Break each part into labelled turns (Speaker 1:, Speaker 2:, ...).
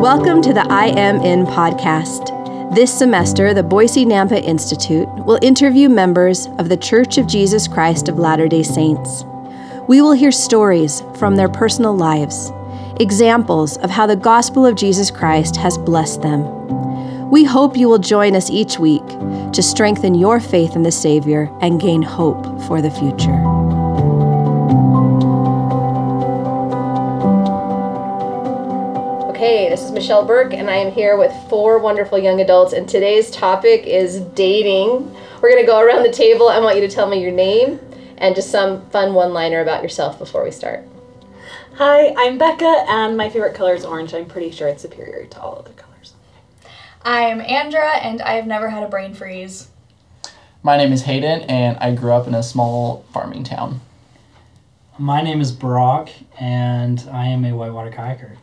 Speaker 1: Welcome to the I Am In podcast. This semester, the Boise Nampa Institute will interview members of the Church of Jesus Christ of Latter day Saints. We will hear stories from their personal lives, examples of how the gospel of Jesus Christ has blessed them. We hope you will join us each week to strengthen your faith in the Savior and gain hope for the future. Okay, this is Michelle Burke, and I am here with four wonderful young adults. And today's topic is dating. We're going to go around the table. I want you to tell me your name and just some fun one liner about yourself before we start.
Speaker 2: Hi, I'm Becca, and my favorite color is orange. I'm pretty sure it's superior to all other colors.
Speaker 3: I'm Andra, and I've never had a brain freeze.
Speaker 4: My name is Hayden, and I grew up in a small farming town.
Speaker 5: My name is Brock, and I am a whitewater kayaker.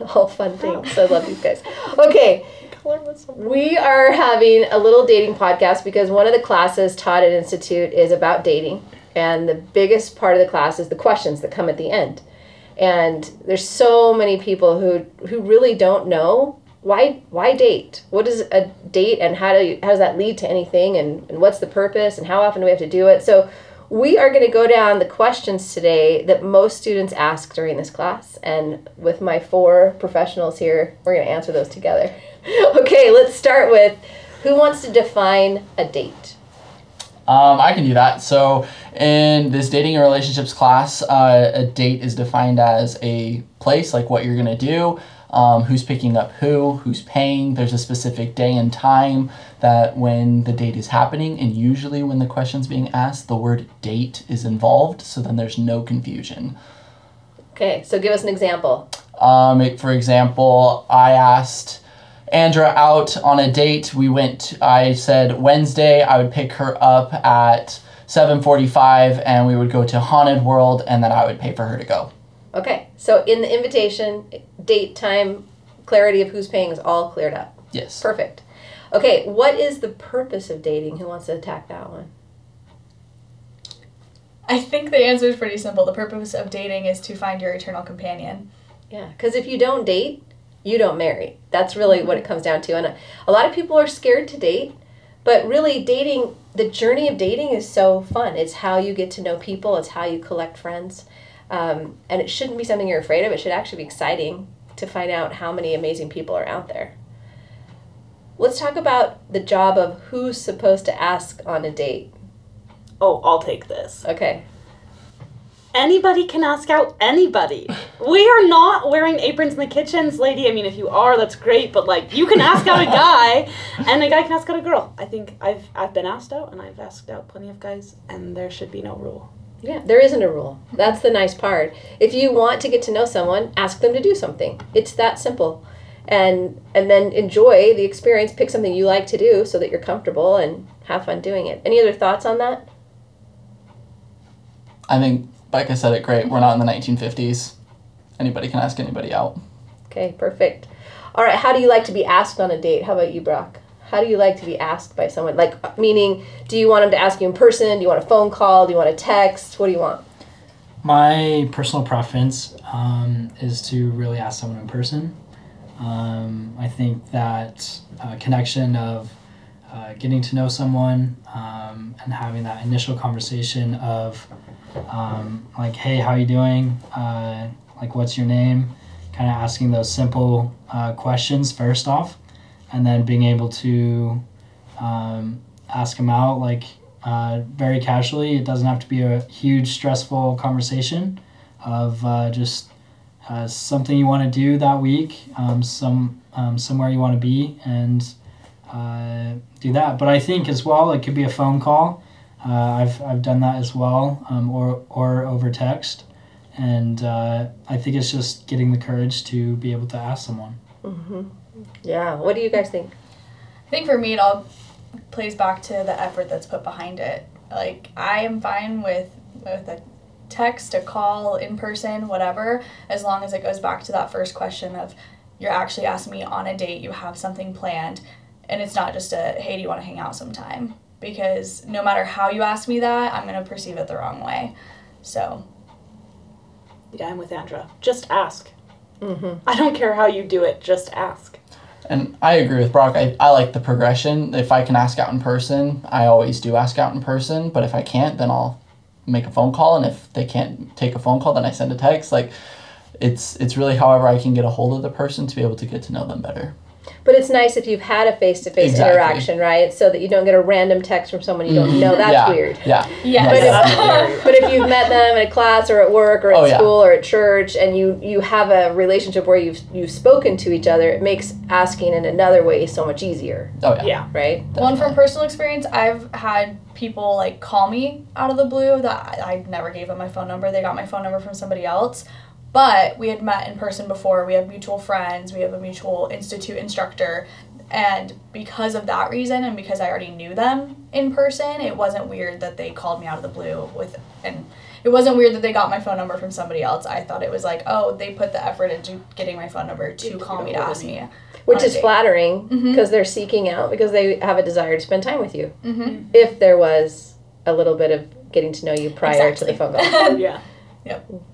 Speaker 1: All fun things. I love these guys. Okay, we are having a little dating podcast because one of the classes taught at Institute is about dating. And the biggest part of the class is the questions that come at the end. And there's so many people who who really don't know why why date? What is a date and how do you, how does that lead to anything and, and what's the purpose and how often do we have to do it? So we are going to go down the questions today that most students ask during this class. And with my four professionals here, we're going to answer those together. okay, let's start with who wants to define a date?
Speaker 4: Um, I can do that. So, in this dating and relationships class, uh, a date is defined as a place, like what you're going to do, um, who's picking up who, who's paying. There's a specific day and time that when the date is happening, and usually when the question's being asked, the word date is involved, so then there's no confusion.
Speaker 1: Okay, so give us an example.
Speaker 4: Um, for example, I asked Andra out on a date. We went. I said Wednesday I would pick her up at seven forty-five, and we would go to Haunted World, and then I would pay for her to go.
Speaker 1: Okay, so in the invitation, date, time, clarity of who's paying is all cleared up.
Speaker 4: Yes.
Speaker 1: Perfect. Okay, what is the purpose of dating? Who wants to attack that one?
Speaker 3: I think the answer is pretty simple. The purpose of dating is to find your eternal companion.
Speaker 1: Yeah, because if you don't date, you don't marry. That's really what it comes down to. And a, a lot of people are scared to date, but really, dating, the journey of dating is so fun. It's how you get to know people, it's how you collect friends. Um, and it shouldn't be something you're afraid of. It should actually be exciting to find out how many amazing people are out there. Let's talk about the job of who's supposed to ask on a date.
Speaker 2: Oh, I'll take this.
Speaker 1: Okay.
Speaker 2: Anybody can ask out anybody. We are not wearing aprons in the kitchens, lady. I mean, if you are, that's great. But like, you can ask out a guy, and a guy can ask out a girl. I think I've I've been asked out, and I've asked out plenty of guys, and there should be no rule.
Speaker 1: Yeah, there isn't a rule. That's the nice part. If you want to get to know someone, ask them to do something. It's that simple. And and then enjoy the experience, pick something you like to do so that you're comfortable and have fun doing it. Any other thoughts on that?
Speaker 4: I think Becca said it great. We're not in the 1950s. Anybody can ask anybody out.
Speaker 1: Okay, perfect. All right, how do you like to be asked on a date? How about you, Brock? How do you like to be asked by someone? Like, meaning, do you want them to ask you in person? Do you want a phone call? Do you want a text? What do you want?
Speaker 5: My personal preference um, is to really ask someone in person. Um, I think that uh, connection of uh, getting to know someone um, and having that initial conversation of um, like, hey, how are you doing? Uh, like, what's your name? Kind of asking those simple uh, questions first off, and then being able to um, ask them out like uh, very casually. It doesn't have to be a huge stressful conversation of uh, just uh, something you want to do that week, um, some um, somewhere you want to be, and uh, do that. But I think as well, it could be a phone call. Uh, I've, I've done that as well, um, or or over text, and uh, I think it's just getting the courage to be able to ask someone.
Speaker 1: Mm-hmm. Yeah. What do you guys think?
Speaker 3: I think for me, it all plays back to the effort that's put behind it. Like I am fine with with a text, a call, in person, whatever, as long as it goes back to that first question of you're actually asking me on a date, you have something planned, and it's not just a hey, do you want to hang out sometime? Because no matter how you ask me that, I'm gonna perceive it the wrong way. So
Speaker 2: Yeah, I'm with Andra. Just ask. Mm-hmm. I don't care how you do it, just ask.
Speaker 4: And I agree with Brock. I, I like the progression. If I can ask out in person, I always do ask out in person. But if I can't, then I'll make a phone call. And if they can't take a phone call, then I send a text. Like, it's it's really however I can get a hold of the person to be able to get to know them better.
Speaker 1: But it's nice if you've had a face to face interaction, right? So that you don't get a random text from someone you don't mm-hmm. know. That's
Speaker 4: yeah.
Speaker 1: weird.
Speaker 4: Yeah.
Speaker 3: Yes.
Speaker 1: But
Speaker 4: Yeah.
Speaker 1: if, but if you've met them in a class or at work or at
Speaker 4: Oh, yeah.
Speaker 1: school or at church and you you have a relationship where you've you've spoken to each other, it makes asking in another way so much easier,
Speaker 4: Oh yeah.
Speaker 2: Yeah.
Speaker 1: right?
Speaker 3: One from personal experience, I've had people like call me out of the blue that I, I never gave them my phone number. They got my phone number from somebody else. But we had met in person before. We have mutual friends. We have a mutual institute instructor. And because of that reason, and because I already knew them in person, it wasn't weird that they called me out of the blue with, and it wasn't weird that they got my phone number from somebody else. I thought it was like, oh, they put the effort into getting my phone number to
Speaker 2: To
Speaker 3: call me to
Speaker 2: ahold
Speaker 3: ask
Speaker 2: me.
Speaker 3: me.
Speaker 1: Which
Speaker 3: on a
Speaker 1: is
Speaker 3: date.
Speaker 1: flattering because they're seeking out because they have a desire to spend time with you.
Speaker 3: Mm-hmm.
Speaker 1: If there was a little bit of getting to know you prior to the phone call.
Speaker 2: Yeah.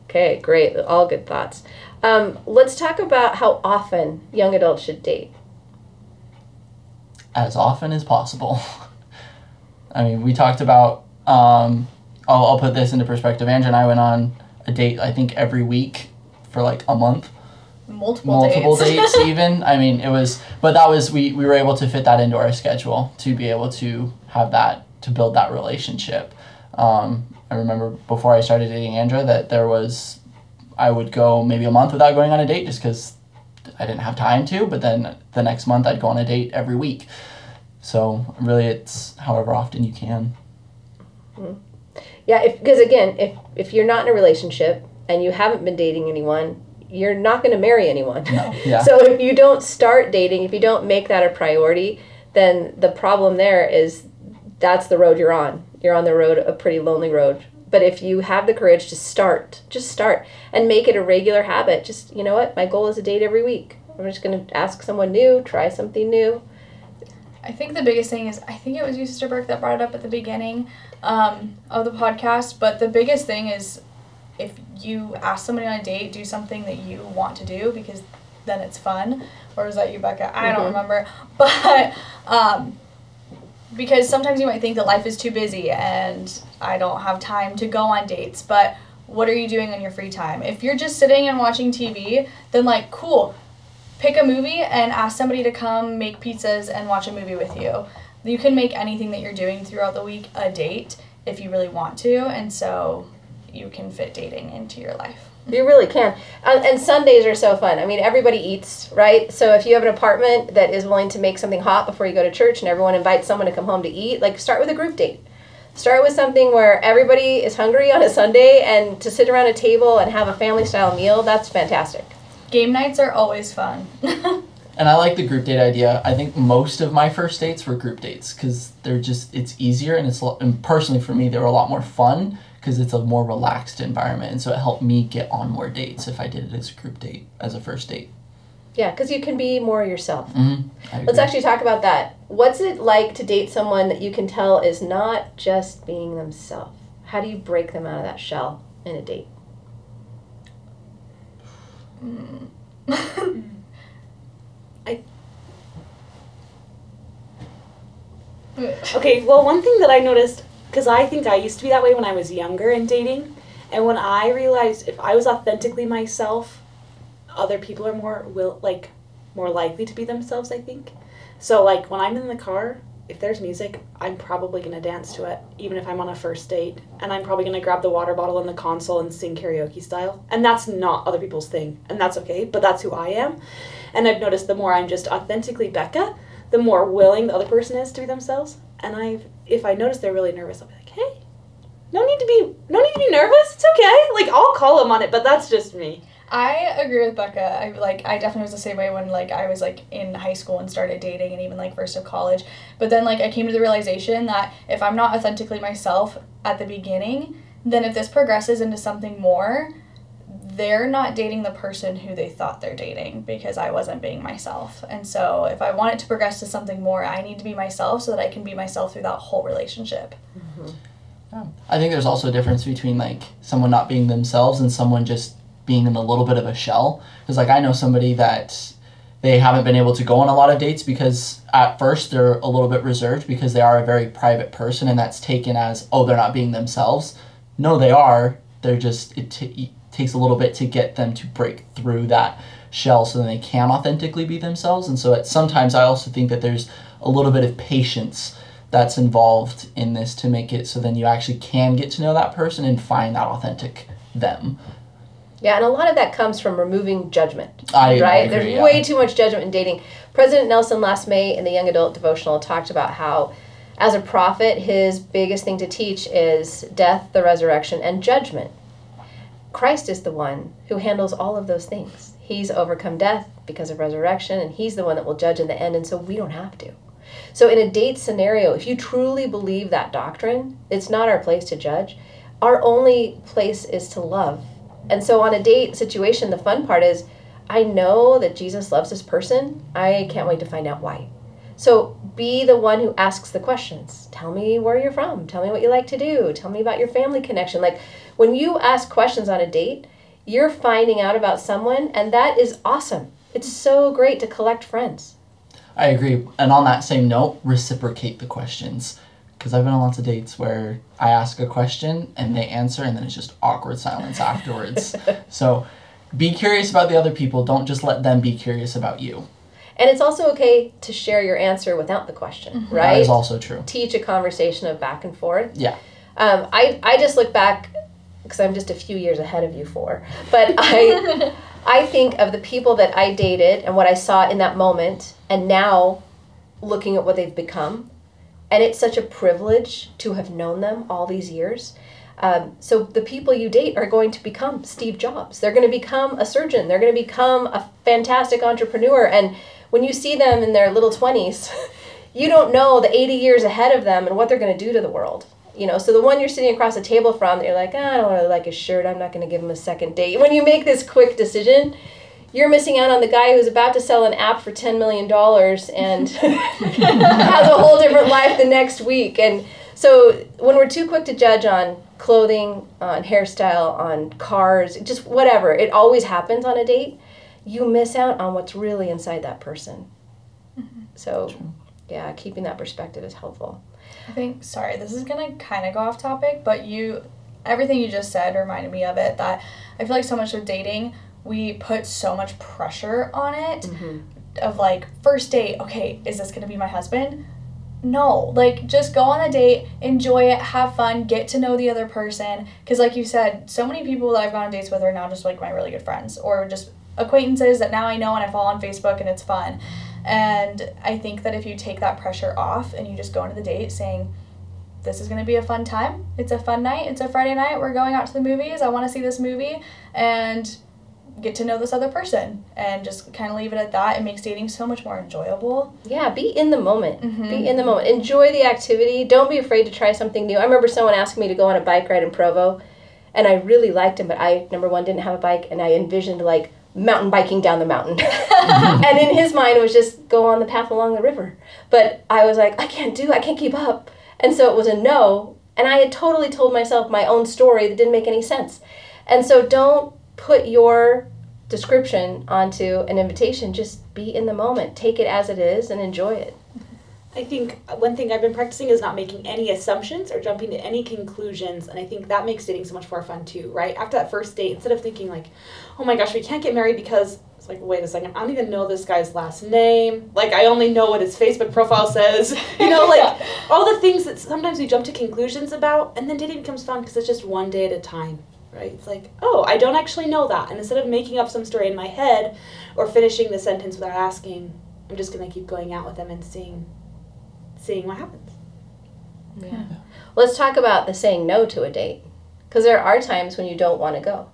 Speaker 1: Okay, great. All good thoughts. Um, let's talk about how often young adults should date.
Speaker 4: as often as possible. I mean, we talked about. Um, I'll, I'll put this into perspective. Andra and I went on a date. I think every week for like a month,
Speaker 3: Multiple,
Speaker 4: multiple
Speaker 3: dates.
Speaker 4: dates even. I mean, it was, but that was we we were able to fit that into our schedule to be able to have that to build that relationship. Um, I remember before I started dating Andra that there was, I would go maybe a month without going on a date just because I didn't have time to. But then the next month I'd go on a date every week. So really, it's however often you can. Mm.
Speaker 1: Yeah, because again, if if you're not in a relationship and you haven't been dating anyone, you're not going to marry anyone.
Speaker 4: No, yeah.
Speaker 1: So if you don't start dating, if you don't make that a priority, then the problem there is that's the road you're on. You're on the road, a pretty lonely road. But if you have the courage to start, just start and make it a regular habit. Just, you know what? My goal is a date every week. I'm just going to ask someone new, try something new.
Speaker 3: I think the biggest thing is I think it was you, Sister Burke, that brought it up at the beginning um, of the podcast. But the biggest thing is if you ask somebody on a date, do something that you want to do because then it's fun. Or was that you, Becca? I don't
Speaker 1: Mhm.
Speaker 3: remember. But um, because sometimes you might think that life is too busy and I don't have time to go on dates. But what are you doing on your free time? If you're just sitting and watching TV, then like cool, pick a movie and ask somebody to come make pizzas and watch a movie with you. You can make anything that you're doing throughout the week a date if you really want to, and so you can fit dating into your life.
Speaker 1: You really can. Uh, and Sundays are so fun. I mean, everybody eats, right? So if you have an apartment that is willing to make something hot before you go to church and everyone invites someone to come home to eat, like start with a group date. Start with something where everybody is hungry on a Sunday and to sit around a table and have a family style meal, that's fantastic.
Speaker 3: Game nights are always fun.
Speaker 4: And I like the group date idea. I think most of my first dates were group dates because they're just it's easier and it's and personally for me they were a lot more fun because it's a more relaxed environment and so it helped me get on more dates if I did it as a group date as a first date.
Speaker 1: Yeah, because you can be more yourself.
Speaker 4: Mm-hmm.
Speaker 1: Let's actually talk about that. What's it like to date someone that you can tell is not just being themselves? How do you break them out of that shell in a date?
Speaker 2: Okay, well, one thing that I noticed, because I think I used to be that way when I was younger and dating, and when I realized if I was authentically myself, other people are more will like more likely to be themselves. I think. So like when I'm in the car, if there's music, I'm probably gonna dance to it, even if I'm on a first date, and I'm probably gonna grab the water bottle in the console and sing karaoke style. And that's not other people's thing, and that's okay, but that's who I am. And I've noticed the more I'm just authentically Becca, the more willing the other person is to be themselves. And I've, if I notice they're really nervous, I'll be like, hey, no need to be, no need to be nervous. It's okay. Like I'll call them on it, but that's just me.
Speaker 3: I agree with Becca. I like I definitely was the same way when like I was like in high school and started dating and even like first of college. But then like I came to the realization that if I'm not authentically myself at the beginning, then if this progresses into something more, they're not dating the person who they thought they're dating because I wasn't being myself. And so if I want it to progress to something more, I need to be myself so that I can be myself through that whole relationship.
Speaker 4: Yeah, I think there's also a difference between like someone not being themselves and someone just being in a little bit of a shell. Because like I know somebody that they haven't been able to go on a lot of dates because at first they're a little bit reserved because they are a very private person and that's taken as oh they're not being themselves. No, they are. They're just it, t- takes a little bit to get them to break through that shell so then they can authentically be themselves. And so it, sometimes I also think that there's a little bit of patience that's involved in this to make it so then you actually can get to know that person and find that authentic them.
Speaker 1: Yeah, and a lot of that comes from removing judgment.
Speaker 4: I, I
Speaker 1: right?
Speaker 4: agree,
Speaker 1: There's
Speaker 4: yeah.
Speaker 1: way too much judgment in dating. President Nelson last May in the Young Adult Devotional talked about how, as a prophet, his biggest thing to teach is death, the resurrection, and judgment. Christ is the one who handles all of those things. He's overcome death because of resurrection, and he's the one that will judge in the end, and so we don't have to. So, in a date scenario, if you truly believe that doctrine, it's not our place to judge. Our only place is to love. And so, on a date situation, the fun part is I know that Jesus loves this person. I can't wait to find out why. So, be the one who asks the questions. Tell me where you're from. Tell me what you like to do. Tell me about your family connection. Like, when you ask questions on a date, you're finding out about someone, and that is awesome. It's so great to collect friends.
Speaker 4: I agree. And on that same note, reciprocate the questions. Because I've been on lots of dates where I ask a question and they answer, and then it's just awkward silence afterwards. so be curious about the other people. Don't just let them be curious about you.
Speaker 1: And it's also okay to share your answer without the question,
Speaker 4: That
Speaker 1: right?
Speaker 4: is also true.
Speaker 1: Teach a conversation of back and forth.
Speaker 4: Yeah.
Speaker 1: Um, I, I just look back because I'm just a few years ahead of you four, but I I think of the people that I dated and what I saw in that moment, and now looking at what they've become, and it's such a privilege to have known them all these years. Um, so the people you date are going to become Steve Jobs. They're going to become a surgeon. They're going to become a fantastic entrepreneur. And when you see them in their little twenties, you don't know the eighty years ahead of them and what they're going to do to the world you know so the one you're sitting across the table from you're like ah, i don't really like his shirt. I'm not going to give him a second date. When you make this quick decision you're missing out on the guy who's about to sell an app for $10 million and has a whole different life the next week. And so when we're too quick to judge on clothing on hairstyle on cars just whatever it always happens on a date you miss out on what's really inside that person. So yeah keeping that perspective is helpful
Speaker 3: I think sorry, this is gonna kind of go off topic, but you, everything you just said reminded me of it. That I feel like so much of dating, we put so much pressure on it, mm-hmm. of like first date. Okay, is this gonna be my husband? No, like just go on a date, enjoy it, have fun, get to know the other person. Because like you said, so many people that I've gone on dates with are now just like my really good friends or just acquaintances that now I know and I follow on Facebook and it's fun. And I think that if you take that pressure off and you just go into the date saying, this is going to be a fun time. It's a fun night. It's a Friday night. We're going out to the movies. I want to see this movie and get to know this other person and just kind of leave it at that. It makes dating so much more enjoyable.
Speaker 1: Yeah, be in the moment.
Speaker 3: Mhm.
Speaker 1: Be in the moment. Enjoy the activity. Don't be afraid to try something new. I remember someone asking me to go on a bike ride in Provo, and I really liked him, but I number one didn't have a bike, and I envisioned like mountain biking down the mountain. and in his mind, it was just go on the path along the river. But I was like, I can't do. I can't keep up. And so it was a no. And I had totally told myself my own story that didn't make any sense. And so don't put your description onto an invitation. Just be in the moment. Take it as it is and enjoy it.
Speaker 2: I think one thing I've been practicing is not making any assumptions or jumping to any conclusions, and I think that makes dating so much more fun too, right? After that first date, instead of thinking like, "Oh my gosh, we can't get married because," it's like, "Wait a second, I don't even know this guy's last name. Like, I only know what his Facebook profile says." You know, like all the things that sometimes we jump to conclusions about, and then dating becomes fun because it's just one day at a time, right? It's like, "Oh, I don't actually know that," and instead of making up some story in my head or finishing the sentence without asking, I'm just gonna keep going out with them and seeing seeing what happens.
Speaker 1: Yeah. Let's talk about the saying no to a date. Because there are times when you don't want to go.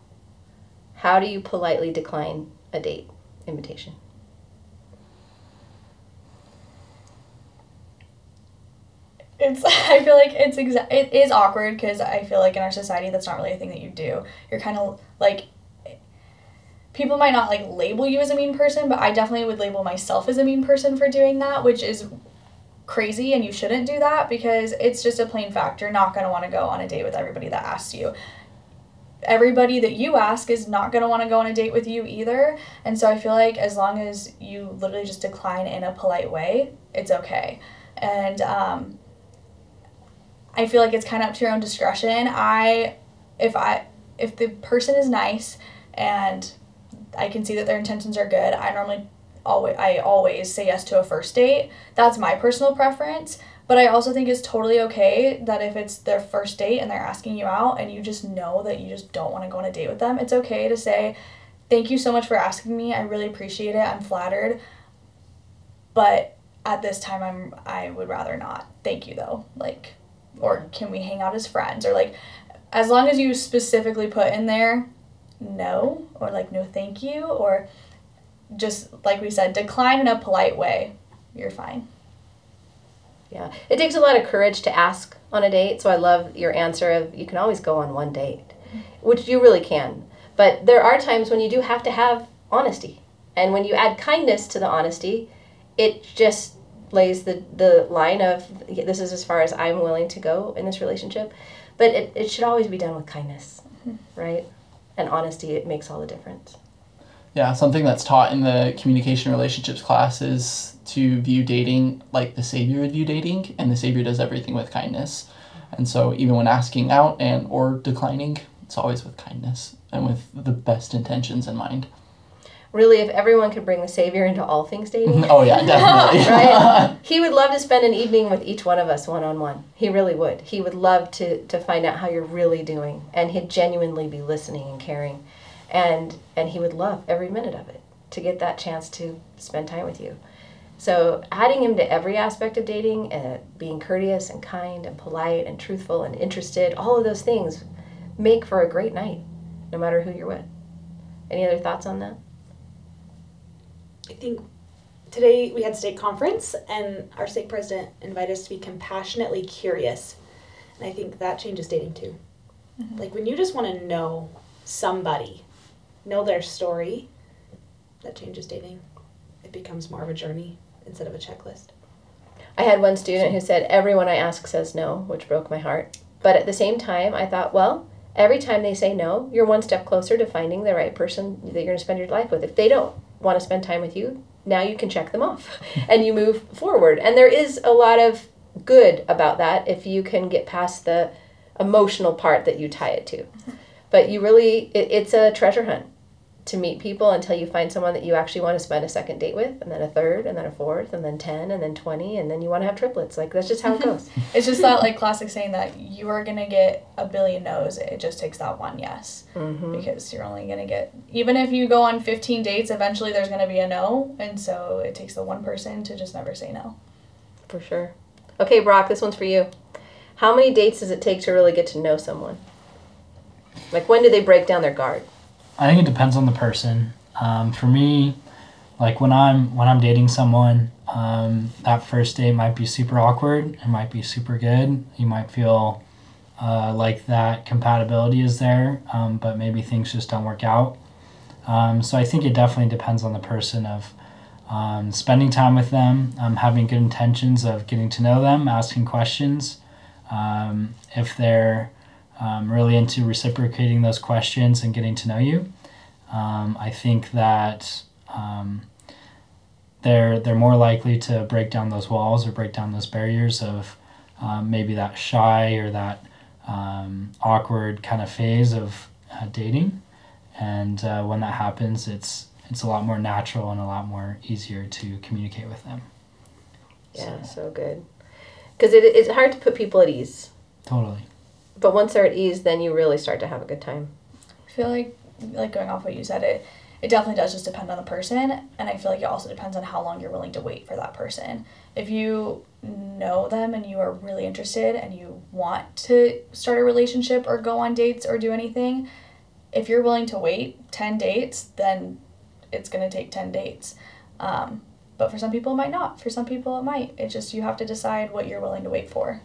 Speaker 1: How do you politely decline a date invitation?
Speaker 3: It's I feel like it's exa- it is awkward because I feel like in our society that's not really a thing that you do. You're kind of like people might not like label you as a mean person, but I definitely would label myself as a mean person for doing that, which is crazy and you shouldn't do that because it's just a plain fact. You're not going to want to go on a date with everybody that asks you. Everybody that you ask is not going to want to go on a date with you either. And so I feel like as long as you literally just decline in a polite way, it's okay. And um, I feel like it's kind of up to your own discretion. I, if I, if the person is nice and I can see that their intentions are good, I normally always I always say yes to a first date. That's my personal preference. But I also think it's totally okay that if it's their first date and they're asking you out and you just know that you just don't want to go on a date with them, it's okay to say, Thank you so much for asking me. I really appreciate it. I'm flattered. But at this time I'm I would rather not. Thank you though. Like or can we hang out as friends? Or like as long as you specifically put in there no or like no thank you or just like we said, decline in a polite way, you're fine.
Speaker 1: Yeah, it takes a lot of courage to ask on a date. So I love your answer of you can always go on one date, mm-hmm. which you really can. But there are times when you do have to have honesty, and when you add kindness to the honesty, it just lays the the line of this is as far as I'm willing to go in this relationship. But it, it should always be done with kindness, mm-hmm. right? And honesty, it makes all the difference.
Speaker 4: Yeah, something that's taught in the communication relationships class is to view dating like the Savior would view dating, and the Savior does everything with kindness. And so, even when asking out and or declining, it's always with kindness and with the best intentions in mind.
Speaker 1: Really, if everyone could bring the Savior into all things dating,
Speaker 4: Oh yeah, definitely.
Speaker 1: right? He would love to spend an evening with each one of us one on one. He really would. He would love to to find out how you're really doing, and he'd genuinely be listening and caring, and and he would love every minute of it to get that chance to spend time with you. So adding him to every aspect of dating, uh, being courteous and kind and polite and truthful and interested, all of those things make for a great night, no matter who you're with. Any other thoughts on that?
Speaker 2: I think today we had state conference and our state president invited us to be compassionately curious. And I think that changes dating too. Like when you just want to know somebody, know their story, that changes dating. It becomes more of a journey instead of a checklist.
Speaker 1: I had one student who said, Everyone I ask says no, which broke my heart. But at the same time, I thought, well, every time they say no, you're one step closer to finding the right person that you're going to spend your life with. If they don't want to spend time with you, now you can check them off and you move forward. And there is a lot of good about that if you can get past the emotional part that you tie it to. Mm-hmm. But you really, it, it's a treasure hunt to meet people until you find someone that you actually want to spend a second date with, and then a third, and then a fourth, and then 10, and then 20, and then you want to have triplets. Like, that's just how it goes.
Speaker 3: It's just that like classic saying that you are gonna get a billion no's. It just takes that one yes
Speaker 1: hmm
Speaker 3: because you're only gonna get even if you go on 15 dates, eventually there's gonna be a no, and so it takes the one person to just never say no.
Speaker 1: For sure. Okay, Brock, this one's for you. How many dates does it take to really get to know someone? Like, when do they break down their guard?
Speaker 5: I think it depends on the person. Um, for me, like when I'm when I'm dating someone, um, that first date might be super awkward. It might be super good. You might feel uh, like that compatibility is there, um, but maybe things just don't work out. Um, so I think it definitely depends on the person of um, spending time with them, um, having good intentions of getting to know them, asking questions. If they're um, really into reciprocating those questions and getting to know you. Um, I think that um, they're they're more likely to break down those walls or break down those barriers of um, maybe that shy or that um, awkward kind of phase of uh, dating. And uh, when that happens, it's it's a lot more natural and a lot more easier to communicate with them.
Speaker 1: Yeah, so good. Because it, it's hard to put people at ease.
Speaker 5: Totally.
Speaker 1: But once they're at ease, then you really start to have a good time.
Speaker 3: I feel like like going off what you said, it it definitely does just depend on the person, and I feel like it also depends on how long you're willing to wait for that person. If you know them and you are really interested and you want to start a relationship or go on dates or do anything, if you're willing to wait 10 dates, then it's going to take 10 dates. Um, but for some people, it might not. For some people, it might. It's just you have to decide what you're willing to wait for.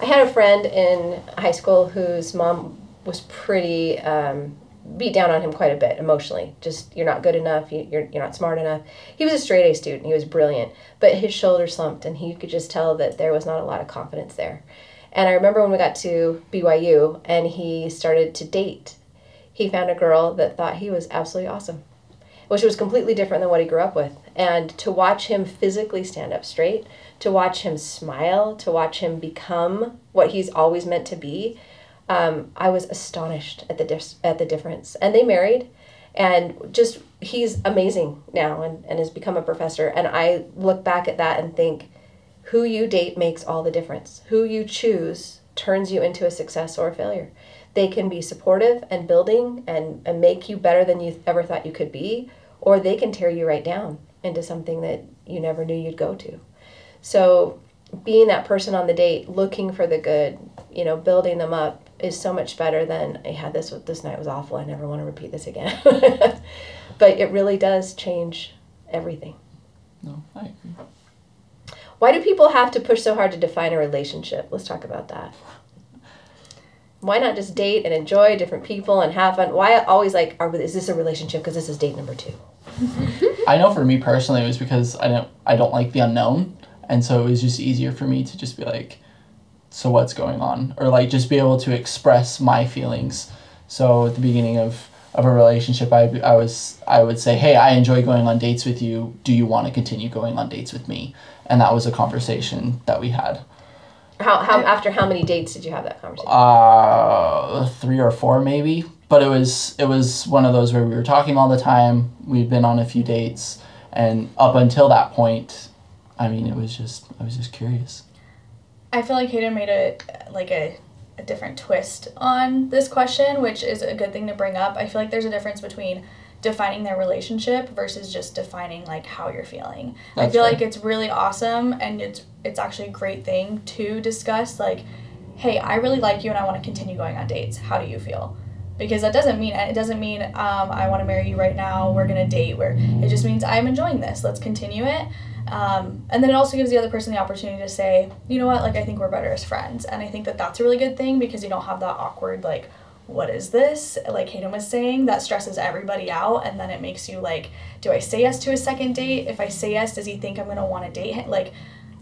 Speaker 1: I had a friend in high school whose mom was pretty um, beat down on him quite a bit emotionally. Just you're not good enough. You, you're you're not smart enough. He was a straight A student. He was brilliant, but his shoulder slumped, and he could just tell that there was not a lot of confidence there. And I remember when we got to BYU and he started to date, he found a girl that thought he was absolutely awesome, which was completely different than what he grew up with. And to watch him physically stand up straight, to watch him smile, to watch him become what he's always meant to be, um, I was astonished at the at the difference. And they married, and just he's amazing now and, and has become a professor. And I look back at that and think, who you date makes all the difference. Who you choose turns you into a success or a failure. They can be supportive and building and, and make you better than you ever thought you could be, or they can tear you right down into something that you never knew you'd go to. So being that person on the date, looking for the good, you know, building them up is so much better than I had this this night was awful. I never want to repeat this again. but it really does change everything.
Speaker 4: No, I agree.
Speaker 1: Why do people have to push so hard to define a relationship? Let's talk about that. Why not just date and enjoy different people and have fun? Why always like, are, is this a relationship? Because this is date number two.
Speaker 4: I know for me personally, it was because I don't I don't like the unknown, and so it was just easier for me to just be like, so what's going on, or like just be able to express my feelings. So at the beginning of of a relationship, I I was I would say, hey, I enjoy going on dates with you. Do you want to continue going on dates with me? And that was a conversation that we had.
Speaker 1: How, how after how many dates did you have that conversation?
Speaker 4: Uh, three or four maybe. But it was it was one of those where we were talking all the time. We'd been on a few dates, and up until that point, I mean, it was just I was just curious.
Speaker 3: I feel like Hayden made a like a, a different twist on this question, which is a good thing to bring up. I feel like there's a difference between defining their relationship versus just defining like how you're feeling. I feel like it's really awesome and it's it's actually a great thing to discuss like hey, I really like you and I want to continue going on dates. How do you feel? Because that doesn't mean it doesn't mean um, I want to marry you right now. We're gonna date. Where it just means I'm enjoying this. Let's continue it. Um, and then it also gives the other person the opportunity to say, you know what, like I think we're better as friends. And I think that that's a really good thing because you don't have that awkward like, what is this? Like Hayden was saying, that stresses everybody out, and then it makes you like, do I say yes to a second date? If I say yes, does he think I'm gonna want to date him? Like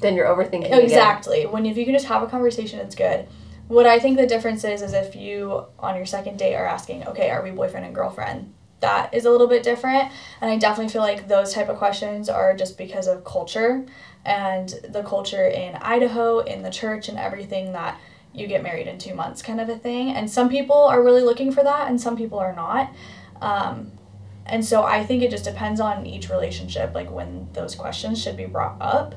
Speaker 1: then you're overthinking. again.
Speaker 3: Exactly. When if you can just have a conversation, it's good. What I think the difference is is if you on your second date are asking, okay, are we boyfriend and girlfriend? That is a little bit different, and I definitely feel like those type of questions are just because of culture and the culture in Idaho, in the church, and everything that you get married in two months, kind of a thing. And some people are really looking for that, and some people are not. Um, and so I think it just depends on each relationship, like when those questions should be brought up.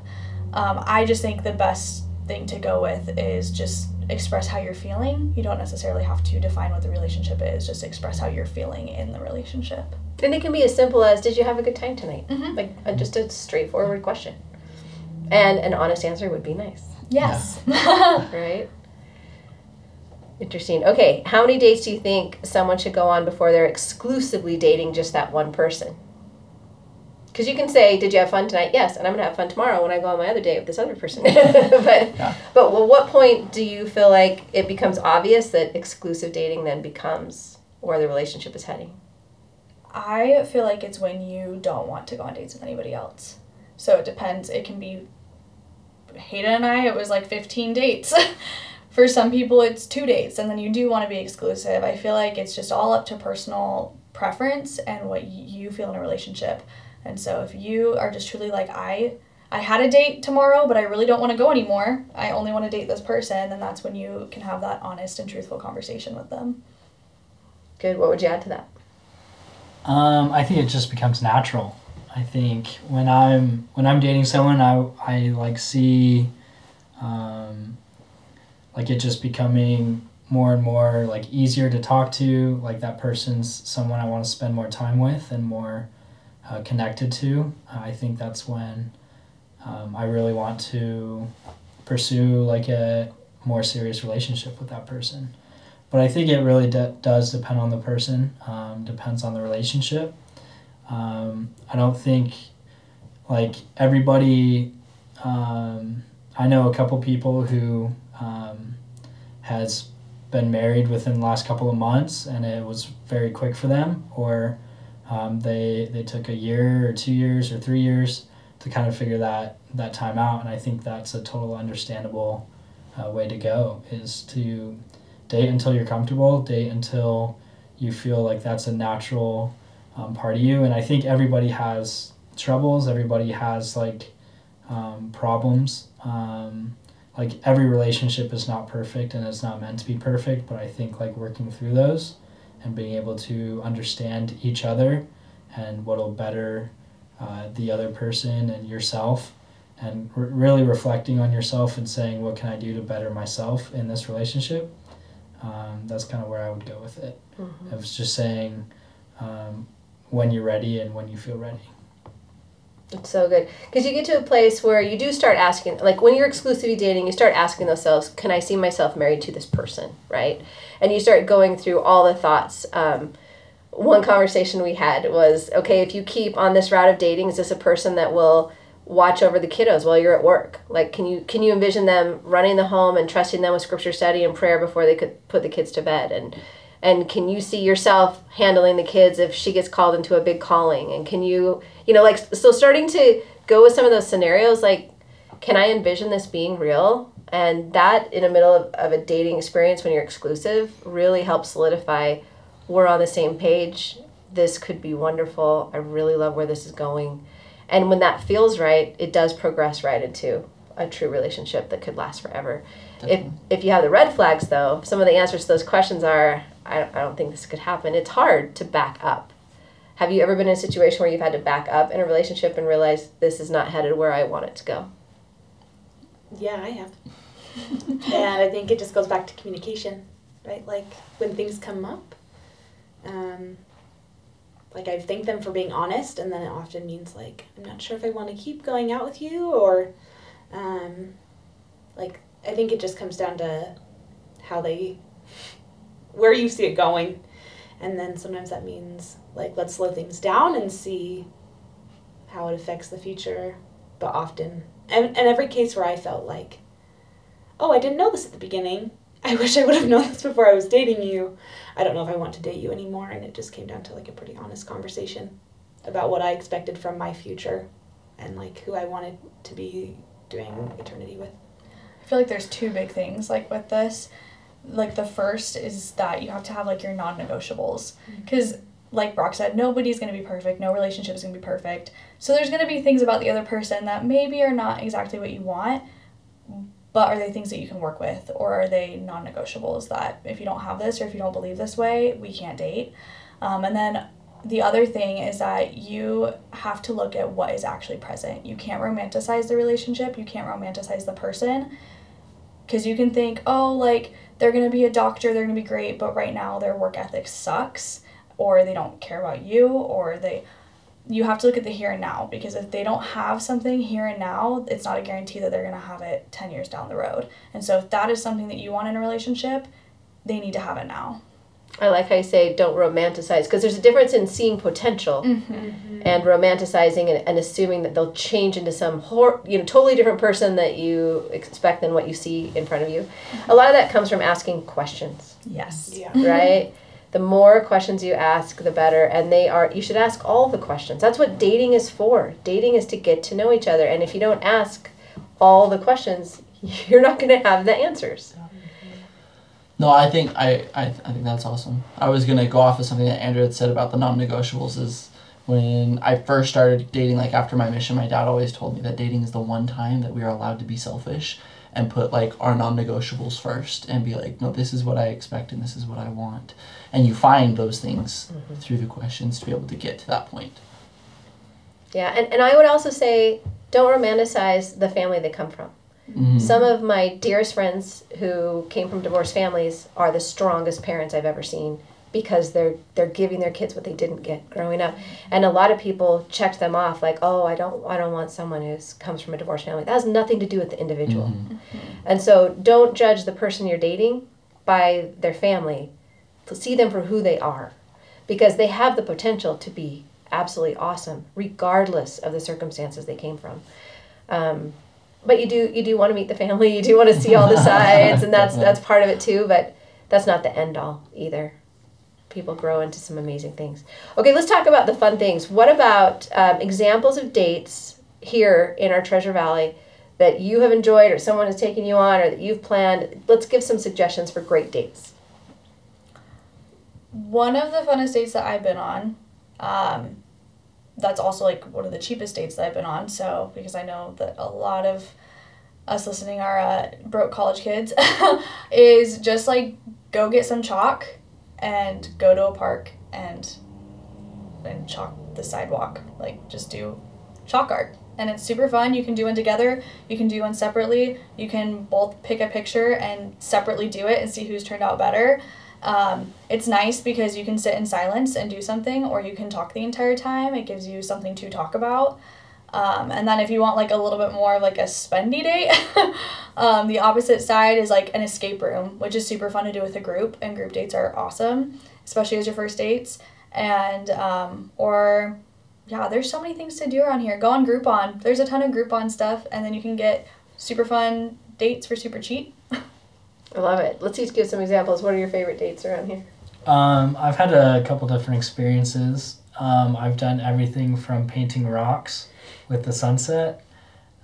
Speaker 3: Um, I just think the best thing to go with is just express how you're feeling. You don't necessarily have to define what the relationship is, just express how you're feeling in the relationship.
Speaker 1: And it can be as simple as, "Did you have a good time tonight?"
Speaker 3: Mhm.
Speaker 1: Like uh, just a straightforward question, and an honest answer would be nice,
Speaker 3: Yes.
Speaker 1: right? Interesting. Okay, how many dates do you think someone should go on before they're exclusively dating just that one person? Because you can say, "Did you have fun tonight?" Yes, and I'm gonna have fun tomorrow when I go on my other date with this other person. but
Speaker 4: Yeah.
Speaker 1: but well, what point do you feel like it becomes obvious that exclusive dating then becomes where the relationship is heading?
Speaker 3: I feel like it's when you don't want to go on dates with anybody else. So it depends. It can be Hayden and I, it was like 15 dates. For some people, it's two dates, and then you do want to be exclusive. I feel like it's just all up to personal preference and what you feel in a relationship. And so if you are just truly like, I. I had a date tomorrow, but I really don't want to go anymore. I only want to date this person, then that's when you can have that honest and truthful conversation with them.
Speaker 1: Good. What would you add to that?
Speaker 5: Um, I think it just becomes natural. I think when I'm when I'm dating someone, I I like see, um, like it just becoming more and more like easier to talk to. Like that person's someone I want to spend more time with and more uh, connected to. I think that's when um, I really want to pursue like a more serious relationship with that person. But I think it really de- does depend on the person, um, depends on the relationship. Um, I don't think like everybody. Um, I know a couple people who um, has been married within the last couple of months, and it was very quick for them, or um, they they took a year or two years or three years to kind of figure that that time out. And I think that's a total understandable uh, way to go is to date until you're comfortable, date until you feel like that's a natural um, part of you. And I think everybody has troubles, everybody has like um, problems. Um, like every relationship is not perfect and it's not meant to be perfect, but I think like working through those and being able to understand each other and what'll better uh, the other person and yourself. And re- really reflecting on yourself and saying what can i do to better myself in this relationship? Um, that's kind of where i would go with it.
Speaker 1: Mhm.
Speaker 5: it was just saying um, when you're ready and when you feel ready
Speaker 1: It's so good because you get to a place where you do start asking, like when you're exclusively dating, you start asking yourselves, "Can I see myself married to this person?" Right, and you start going through all the thoughts. Um, one conversation we had was, "Okay, if you keep on this route of dating, is this a person that will watch over the kiddos while you're at work? Like, can you can you envision them running the home and trusting them with scripture study and prayer before they could put the kids to bed and and can you see yourself handling the kids if she gets called into a big calling? And can you you know like so starting to go with some of those scenarios like can i envision this being real? And that in the middle of, of a dating experience when you're exclusive really helps solidify we're on the same page. This could be wonderful. I really love where this is going. And when that feels right it does progress right into a true relationship that could last forever. If if you have the red flags though some of the answers to those questions are I, I don't think this could happen it's hard to back up have you ever been in a situation where you've had to back up in a relationship and realize this is not headed where i want it to go
Speaker 2: Yeah, I have. and I think it just goes back to communication, right? Like when things come up, um, like I thank them for being honest, and then it often means like I'm not sure if I want to keep going out with you, or um, like I think it just comes down to how they, where you see it going, and then sometimes that means like let's slow things down and see how it affects the future, but often and, and every case where I felt like, oh, I didn't know this at the beginning. I wish I would have known this before I was dating you. I don't know if I want to date you anymore. And it just came down to like a pretty honest conversation about what I expected from my future and like who I wanted to be doing eternity with.
Speaker 3: I feel like there's two big things like with this. Like the first is that you have to have like your non-negotiables because like Brock said, nobody's going to be perfect. No relationship is going to be perfect. So there's going to be things about the other person that maybe are not exactly what you want, but are they things that you can work with or are they non-negotiables that if you don't have this or if you don't believe this way, we can't date. Um, and then the other thing is that you have to look at what is actually present. You can't romanticize the relationship, you can't romanticize the person because you can think, oh, like they're going to be a doctor, they're going to be great, but right now their work ethic sucks or they don't care about you or they you have to look at the here and now because if they don't have something here and now, it's not a guarantee that they're going to have it 10 years down the road. And so if that is something that you want in a relationship, they need to have it now.
Speaker 1: I like how you say don't romanticize because there's a difference in seeing potential mm-hmm. Mm-hmm. and romanticizing and, and assuming that they'll change into some hor- you know totally different person that you expect than what you see in front of you. Mm-hmm. A lot of that comes from asking questions.
Speaker 3: Yes.
Speaker 2: Yeah.
Speaker 1: right? The more questions you ask the better and they are you should ask all the questions. That's what dating is for. Dating is to get to know each other and if you don't ask all the questions you're not going to have the answers
Speaker 4: No, I think I, I, I think that's awesome. I was gonna go off of something that Andra had said about the non-negotiables. Is when I first started dating, like after my mission, my dad always told me that dating is the one time that we are allowed to be selfish and put like our non-negotiables first and be like, no, this is what I expect and this is what I want, and you find those things mm-hmm. through the questions to be able to get to that point.
Speaker 1: yeah and, and i would also say don't romanticize the family they come from
Speaker 4: Mhm.
Speaker 1: Some of my dearest friends who came from divorced families are the strongest parents I've ever seen because they're they're giving their kids what they didn't get growing up. And a lot of people checked them off like, "Oh, I don't I don't want someone who comes from a divorced family." That has nothing to do with the individual.
Speaker 4: Mhm.
Speaker 1: And so don't judge the person you're dating by their family. See them for who they are because they have the potential to be absolutely awesome regardless of the circumstances they came from. Um, but you do you do want to meet the family. You do want to see all the sides, and that's that's part of it too. But that's not the end all either. People grow into some amazing things. Okay, let's talk about the fun things. What about um, examples of dates here in our Treasure Valley that you have enjoyed or someone has taken you on or that you've planned. Let's give some suggestions for great dates.
Speaker 3: One of the funnest dates that I've been on, um, that's also like one of the cheapest dates that I've been on. So because I know that a lot of us listening are uh, broke college kids, is just like go get some chalk and go to a park and and chalk the sidewalk. Like just do chalk art. And it's super fun. You can do one together. You can do one separately. You can both pick a picture and separately do it and see who's turned out better. Um, it's nice because you can sit in silence and do something, or you can talk the entire time. It gives you something to talk about. Um, and then if you want like a little bit more like a spendy date, um, the opposite side is like an escape room, which is super fun to do with a group. And group dates are awesome, especially as your first dates. And um, or yeah, there's so many things to do around here. Go on Groupon. There's a ton of Groupon stuff, and then you can get super fun dates for super cheap.
Speaker 1: I love it. Let's each give some examples. What are your favorite dates around here?
Speaker 5: Um, I've had a couple different experiences. Um, I've done everything from painting rocks with the sunset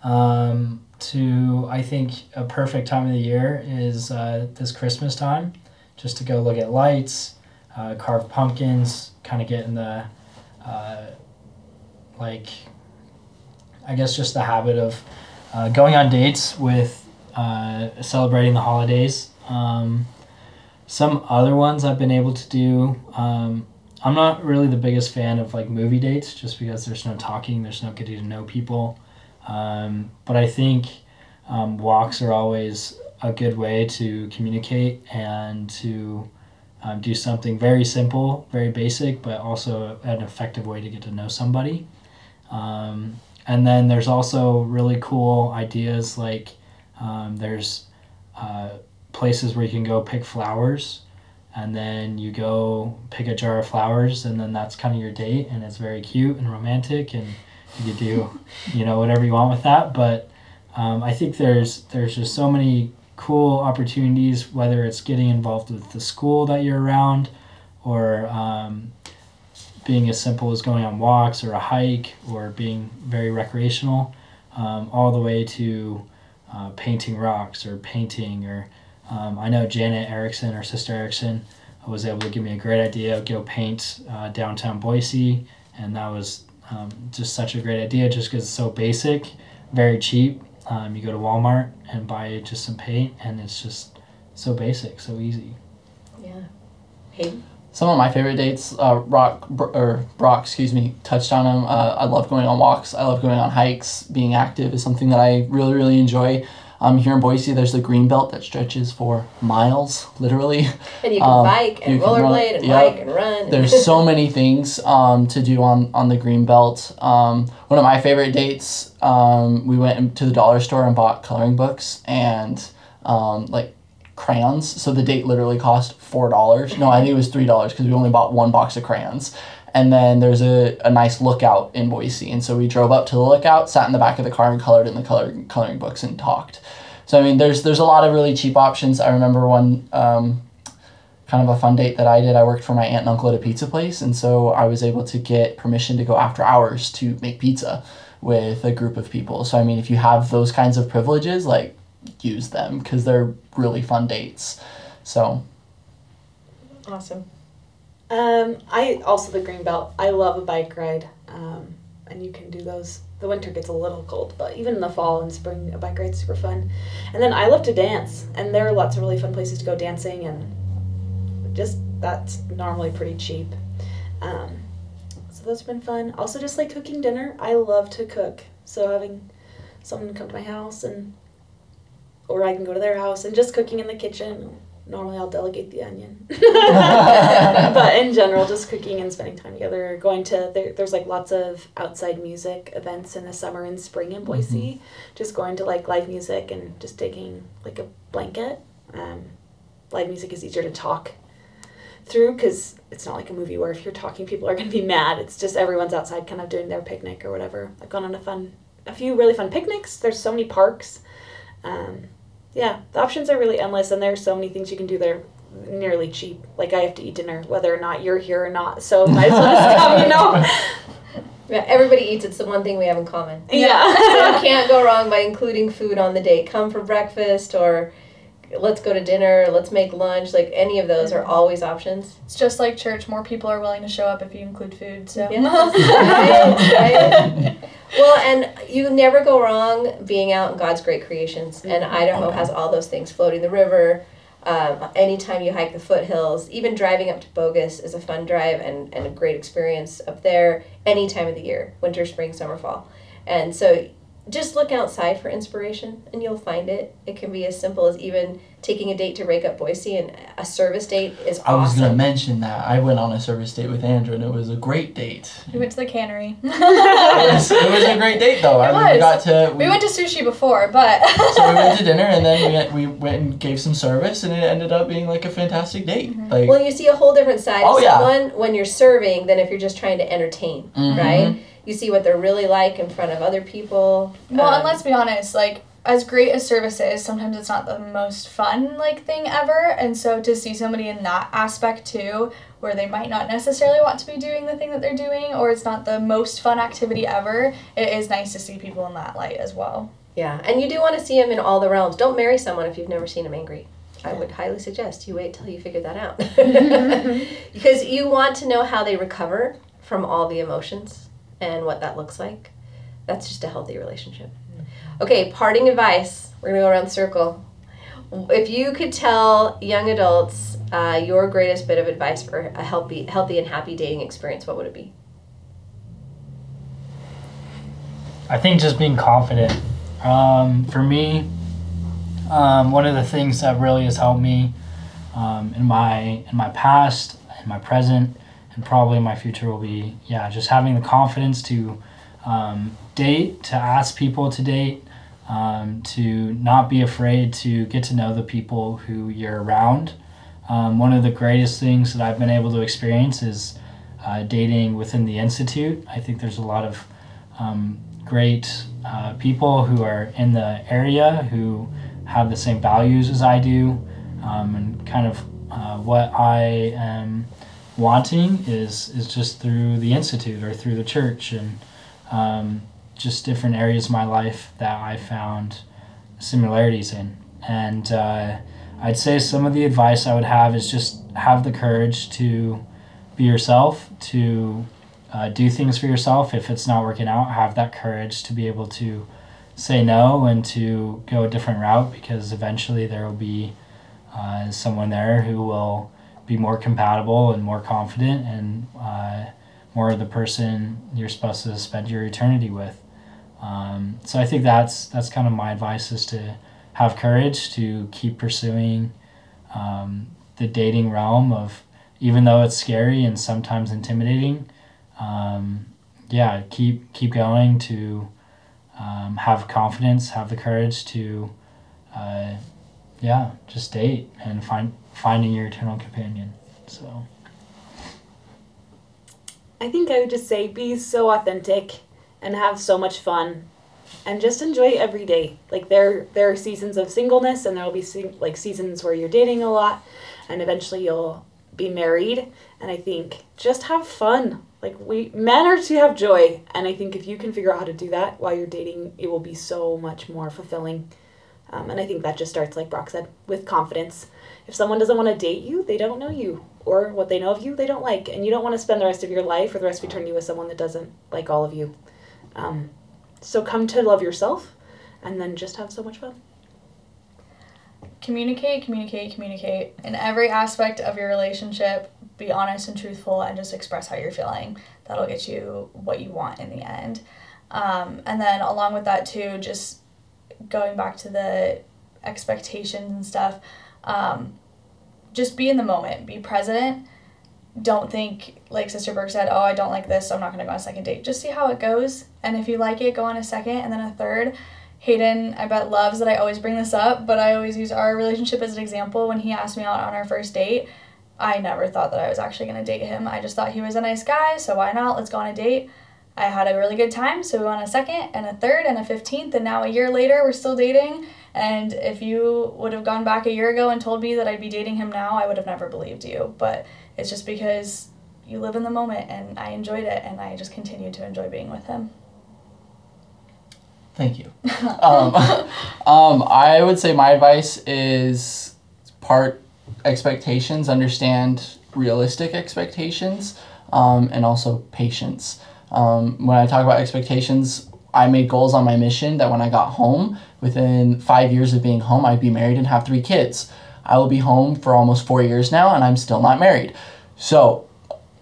Speaker 5: um, to I think a perfect time of the year is uh, this Christmas time, just to go look at lights, uh, carve pumpkins, kind of get in the uh, like I guess just the habit of uh, going on dates with uh, celebrating the holidays. Um, some other ones I've been able to do. Um, I'm not really the biggest fan of like movie dates, just because there's no talking, there's no getting to know people. Um, but I think um, walks are always a good way to communicate and to um, do something very simple, very basic, but also an effective way to get to know somebody. Um, and then there's also really cool ideas like um, there's uh, places where you can go pick flowers and then you go pick a jar of flowers and then that's kind of your date and it's very cute and romantic and you do you know whatever you want with that. But um, i think there's there's just so many cool opportunities whether it's getting involved with the school that you're around or um, being as simple as going on walks or a hike or being very recreational um, all the way to uh, painting rocks or painting or um, I know Janet Erickson, or sister Erickson, was able to give me a great idea. Of go paint uh, downtown Boise, and that was um, just such a great idea. Just because it's so basic, very cheap. Um, you go to Walmart and buy just some paint, and it's just so basic, so easy.
Speaker 1: Yeah. Hayden?
Speaker 4: Some of my favorite dates, uh, Rock or Brock, excuse me, touched on them. Uh, I love going on walks. I love going on hikes. Being active is something that I really, really enjoy. Um, here in Boise, there's the green belt that stretches for miles, literally.
Speaker 1: And you can
Speaker 4: Um,
Speaker 1: bike and
Speaker 4: you can run-
Speaker 1: rollerblade and
Speaker 4: yep.
Speaker 1: bike and run.
Speaker 4: There's so many things um, to do on, on the green belt. Um, one of my favorite dates, um, we went to the dollar store and bought coloring books and um, like crayons. So the date literally cost four dollars. No, I think it was three dollars because we only bought one box of crayons. And then there's a, a nice lookout in Boise, and so we drove up to the lookout, sat in the back of the car, and colored in the color, coloring books and talked. So I mean, there's there's a lot of really cheap options. I remember one um, kind of a fun date that I did. I worked for my aunt and uncle at a pizza place, and so I was able to get permission to go after hours to make pizza with a group of people. So I mean, if you have those kinds of privileges, like use them because they're really fun dates. So
Speaker 1: awesome.
Speaker 2: Um, I also the green belt. I love a bike ride, um, and you can do those. The winter gets a little cold, but even in the fall and spring, a bike ride's super fun. And then I love to dance, and there are lots of really fun places to go dancing, and just that's normally pretty cheap. Um, so those have been fun. Also, just like cooking dinner. I love to cook, so having someone come to my house and or I can go to their house and just cooking in the kitchen. Normally, I'll delegate the onion, but in general, just cooking and spending time together. Going to there, there's like lots of outside music events in the summer and spring in Boise. Just going to like live music and just taking like a blanket. Um, live music is easier to talk through because it's not like a movie where if you're talking, people are going to be mad. It's just everyone's outside, kind of doing their picnic or whatever. I've gone on a fun, a few really fun picnics. There's so many parks. Um, yeah, the options are really endless, and there are so many things you can do there nearly cheap. Like I have to eat dinner whether or not you're here or not, so might as well just come, you know.
Speaker 1: Yeah, everybody eats. It's the one thing we have in common. So
Speaker 2: Yeah.
Speaker 1: So you can't go wrong by including food on the date. Come for breakfast or let's go to dinner, let's make lunch. Like any of those are always options.
Speaker 3: It's just like church. More people are willing to show up if you include food. So.
Speaker 1: Right, right. Well, and you never go wrong being out in God's great creations. And Idaho has all those things floating the river. Um, anytime you hike the foothills, even driving up to Bogus is a fun drive and, and a great experience up there any time of the year winter, spring, summer, fall. And so just look outside for inspiration and you'll find it. It can be as simple as even taking a date to Rake Up Boise, and a service date is
Speaker 4: I was gonna mention that I went on a service date with Andra, and it was a great date.
Speaker 3: we went to the cannery.
Speaker 4: It was, it was a great date, though. I
Speaker 3: It
Speaker 4: mean, we
Speaker 3: was.
Speaker 4: got to
Speaker 3: we went to sushi before, but.
Speaker 4: so we went to dinner, and then we we went and gave some service, and it ended up being like a fantastic date. Like,
Speaker 1: Well, you see a whole different side
Speaker 4: Oh,
Speaker 1: of
Speaker 4: yeah.
Speaker 1: someone when you're serving than if you're just trying to entertain,
Speaker 4: Mhm.
Speaker 1: right? You see what they're really like in front of other people.
Speaker 3: Well,
Speaker 1: Um,
Speaker 3: and let's be honest, like as great as service is, sometimes it's not the most fun like thing ever. And so to see somebody in that aspect too, where they might not necessarily want to be doing the thing that they're doing, or it's not the most fun activity ever, it is nice to see people in that light as well.
Speaker 1: yeah, and you do want to see them in all the realms. Don't marry someone if you've never seen them angry. I would highly suggest you wait till you figure that out. because you want to know how they recover from all the emotions and what that looks like. That's just a healthy relationship. Okay, parting advice. We're to go around the circle. If you could tell young adults uh, your greatest bit of advice for a healthy, healthy and happy dating experience, what would it be?
Speaker 5: I think just being confident. Um, for me, um, one of the things that really has helped me um, in my in my past, in my present, and probably my future will be yeah, just having the confidence to um, date, to ask people to date, um, to not be afraid to get to know the people who you're around. Um, one of the greatest things that I've been able to experience is uh, dating within the institute. I think there's a lot of um, great uh, people who are in the area who have the same values as I do, um, and kind of uh, what I am wanting is is just through the institute or through the church and um, just different areas of my life that I found similarities in. And uh, I'd say some of the advice I would have is just have the courage to be yourself, to uh, do things for yourself. If it's not working out, have that courage to be able to say no and to go a different route because eventually there will be uh, someone there who will be more compatible and more confident and uh, more of the person you're supposed to spend your eternity with. Um, so I think that's that's kind of my advice is to have courage to keep pursuing um, the dating realm of even though it's scary and sometimes intimidating. Um, yeah, keep keep going to um, have confidence, have the courage to, uh, yeah, just date and find finding your eternal companion. So
Speaker 2: I think I would just say be so authentic and have so much fun and just enjoy every day. Like there there are seasons of singleness and there'll be se- like seasons where you're dating a lot and eventually you'll be married and I think just have fun. Like we men are to have joy and I think if you can figure out how to do that while you're dating, it will be so much more fulfilling. Um, and I think that just starts, like Brock said, with confidence. If someone doesn't want to date you, they don't know you. Or what they know of you, they don't like. And you don't want to spend the rest of your life or the rest of eternity with someone that doesn't like all of you. Um, so come to love yourself and then just have so much fun.
Speaker 3: Communicate, communicate, communicate in every aspect of your relationship. Be honest and truthful and just express how you're feeling. That'll get you what you want in the end. Um, and then, along with that, too, just going back to the expectations and stuff, um, just be in the moment, be present. Don't think, like Sister Burke said, oh, I don't like this, so I'm not going to go on a second date. Just see how it goes. And if you like it, go on a second and then a third. Hayden, I bet, loves that I always bring this up, but I always use our relationship as an example. When he asked me out on our first date, I never thought that I was actually going to date him. I just thought he was a nice guy, so why not? Let's go on a date. I had a really good time, so we went on a second and a third and a 15th, and now a year later, we're still dating. And if you would have gone back a year ago and told me that I'd be dating him now, I would have never believed you. But it's just because you live in the moment, and I enjoyed it, and I just continue to enjoy being with him.
Speaker 4: Thank you. um, um, I would say my advice is part expectations, understand realistic expectations, um, and also patience. Um, when I talk about expectations, I made goals on my mission that when I got home, within five years of being home, I'd be married and have three kids. I will be home for almost four years now, and I'm still not married. So,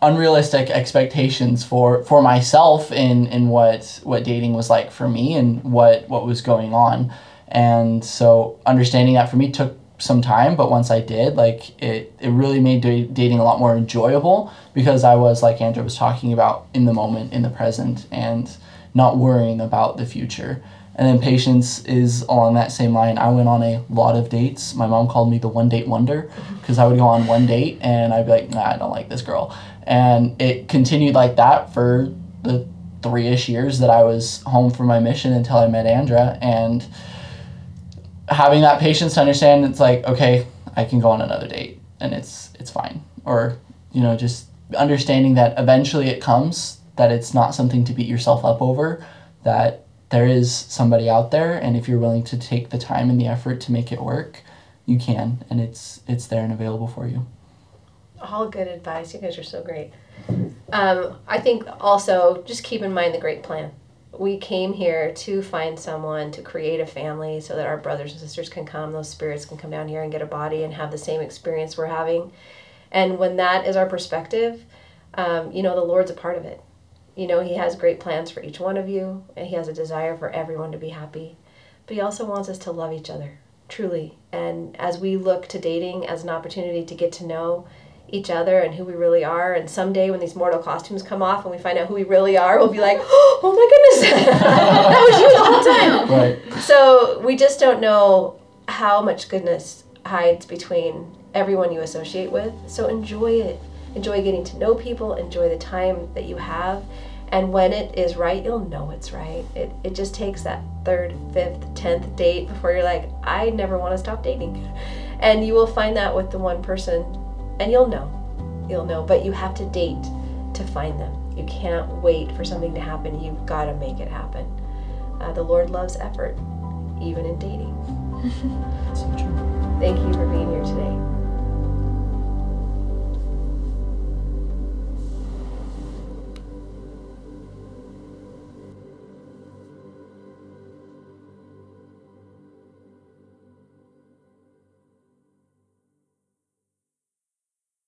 Speaker 4: unrealistic expectations for for myself in in what what dating was like for me and what what was going on and so understanding that for me took some time but once i did like it it really made da- dating a lot more enjoyable because i was like Andra was talking about in the moment in the present and not worrying about the future and then patience is along that same line. I went on a lot of dates. My mom called me the one date wonder because I would go on one date and I'd be like, nah, I don't like this girl. And it continued like that for the three ish years that I was home from my mission until I met Andra. And having that patience to understand it's like, okay, I can go on another date and it's it's fine. Or, you know, just understanding that eventually it comes, that it's not something to beat yourself up over, that there is somebody out there and if you're willing to take the time and the effort to make it work you can and it's it's there and available for you.
Speaker 1: All good advice. You guys are so great. Um, i think also just keep in mind the great plan. We came here to find someone to create a family so that our brothers and sisters can come those spirits can come down here and get a body and have the same experience we're having. And when that is our perspective um, you know the lord's a part of it you know, He has great plans for each one of you, and He has a desire for everyone to be happy. But He also wants us to love each other, truly. And as we look to dating as an opportunity to get to know each other and who we really are, and someday when these mortal costumes come off and we find out who we really are, we'll be like, oh my goodness, that was you the whole time.
Speaker 4: right
Speaker 1: So we just don't know how much goodness hides between everyone you associate with. So enjoy it. Enjoy getting to know people, enjoy the time that you have. And when it is right, you'll know it's right. It, it just takes that third, fifth, tenth date before you're like, I never want to stop dating. And you will find that with the one person, and you'll know. You'll know. But you have to date to find them. You can't wait for something to happen. You've got to make it happen. Uh, the Lord loves effort, even in dating.
Speaker 5: So true.
Speaker 1: Thank you for being here today.